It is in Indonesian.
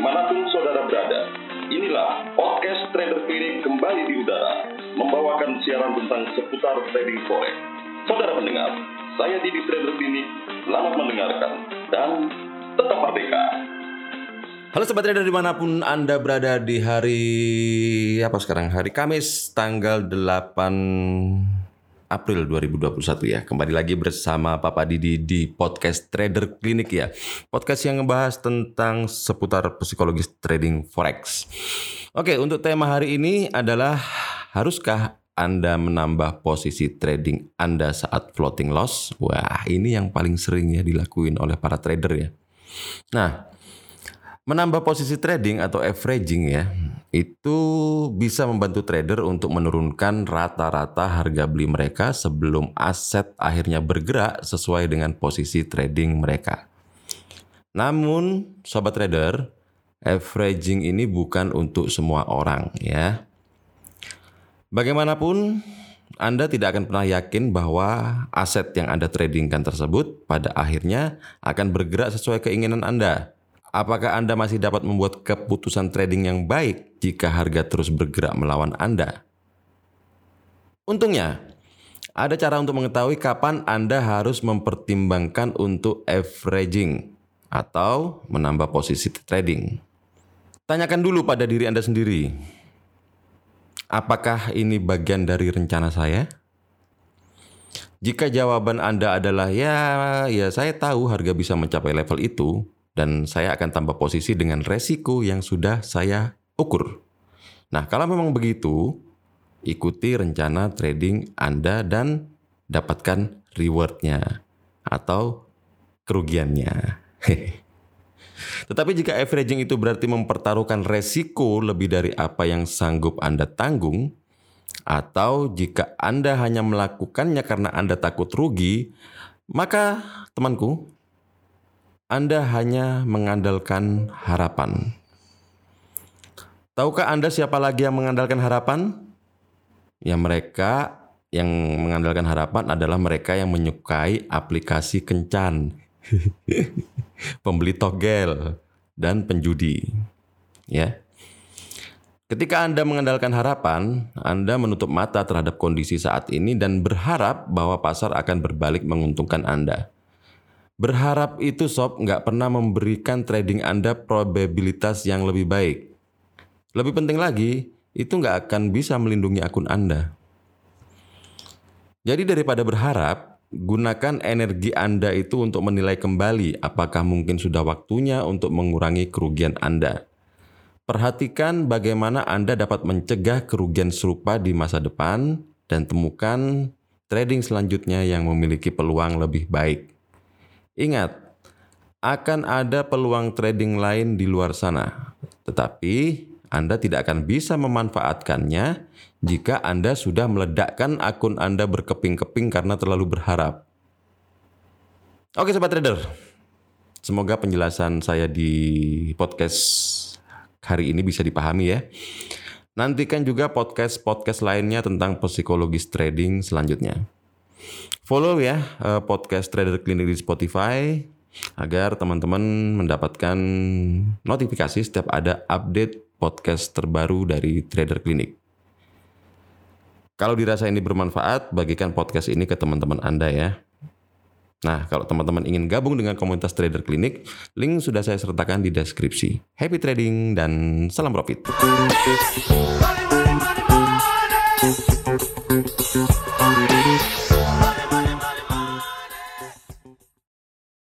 di mana pun saudara berada. Inilah podcast Trader Clinic kembali di udara, membawakan siaran tentang seputar trading forex. Saudara pendengar, saya Didi Trader Clinic, selamat mendengarkan dan tetap merdeka. Halo sobat trader di mana pun anda berada di hari apa sekarang hari Kamis tanggal 8 April 2021 ya. Kembali lagi bersama Papa Didi di podcast Trader Clinic ya. Podcast yang ngebahas tentang seputar psikologis trading forex. Oke, untuk tema hari ini adalah haruskah anda menambah posisi trading Anda saat floating loss? Wah, ini yang paling sering ya dilakuin oleh para trader ya. Nah, menambah posisi trading atau averaging ya, itu bisa membantu trader untuk menurunkan rata-rata harga beli mereka sebelum aset akhirnya bergerak sesuai dengan posisi trading mereka. Namun, sobat trader, averaging ini bukan untuk semua orang ya. Bagaimanapun, Anda tidak akan pernah yakin bahwa aset yang Anda tradingkan tersebut pada akhirnya akan bergerak sesuai keinginan Anda. Apakah Anda masih dapat membuat keputusan trading yang baik jika harga terus bergerak melawan Anda? Untungnya, ada cara untuk mengetahui kapan Anda harus mempertimbangkan untuk averaging atau menambah posisi trading. Tanyakan dulu pada diri Anda sendiri, apakah ini bagian dari rencana saya? Jika jawaban Anda adalah ya, ya saya tahu harga bisa mencapai level itu, dan saya akan tambah posisi dengan resiko yang sudah saya ukur. Nah, kalau memang begitu, ikuti rencana trading Anda dan dapatkan rewardnya atau kerugiannya. Tetapi jika averaging itu berarti mempertaruhkan resiko lebih dari apa yang sanggup Anda tanggung, atau jika Anda hanya melakukannya karena Anda takut rugi, maka temanku, anda hanya mengandalkan harapan. Tahukah Anda siapa lagi yang mengandalkan harapan? Ya mereka yang mengandalkan harapan adalah mereka yang menyukai aplikasi kencan, pembeli togel, dan penjudi. Ya. Ketika Anda mengandalkan harapan, Anda menutup mata terhadap kondisi saat ini dan berharap bahwa pasar akan berbalik menguntungkan Anda. Berharap itu sob nggak pernah memberikan trading Anda probabilitas yang lebih baik. Lebih penting lagi, itu nggak akan bisa melindungi akun Anda. Jadi daripada berharap, gunakan energi Anda itu untuk menilai kembali apakah mungkin sudah waktunya untuk mengurangi kerugian Anda. Perhatikan bagaimana Anda dapat mencegah kerugian serupa di masa depan dan temukan trading selanjutnya yang memiliki peluang lebih baik. Ingat, akan ada peluang trading lain di luar sana, tetapi Anda tidak akan bisa memanfaatkannya jika Anda sudah meledakkan akun Anda berkeping-keping karena terlalu berharap. Oke, sobat trader, semoga penjelasan saya di podcast hari ini bisa dipahami ya. Nantikan juga podcast-podcast lainnya tentang psikologis trading selanjutnya. Follow ya eh, podcast Trader Clinic di Spotify agar teman-teman mendapatkan notifikasi setiap ada update podcast terbaru dari Trader Clinic. Kalau dirasa ini bermanfaat, bagikan podcast ini ke teman-teman Anda ya. Nah, kalau teman-teman ingin gabung dengan komunitas Trader Clinic, link sudah saya sertakan di deskripsi. Happy trading dan salam profit.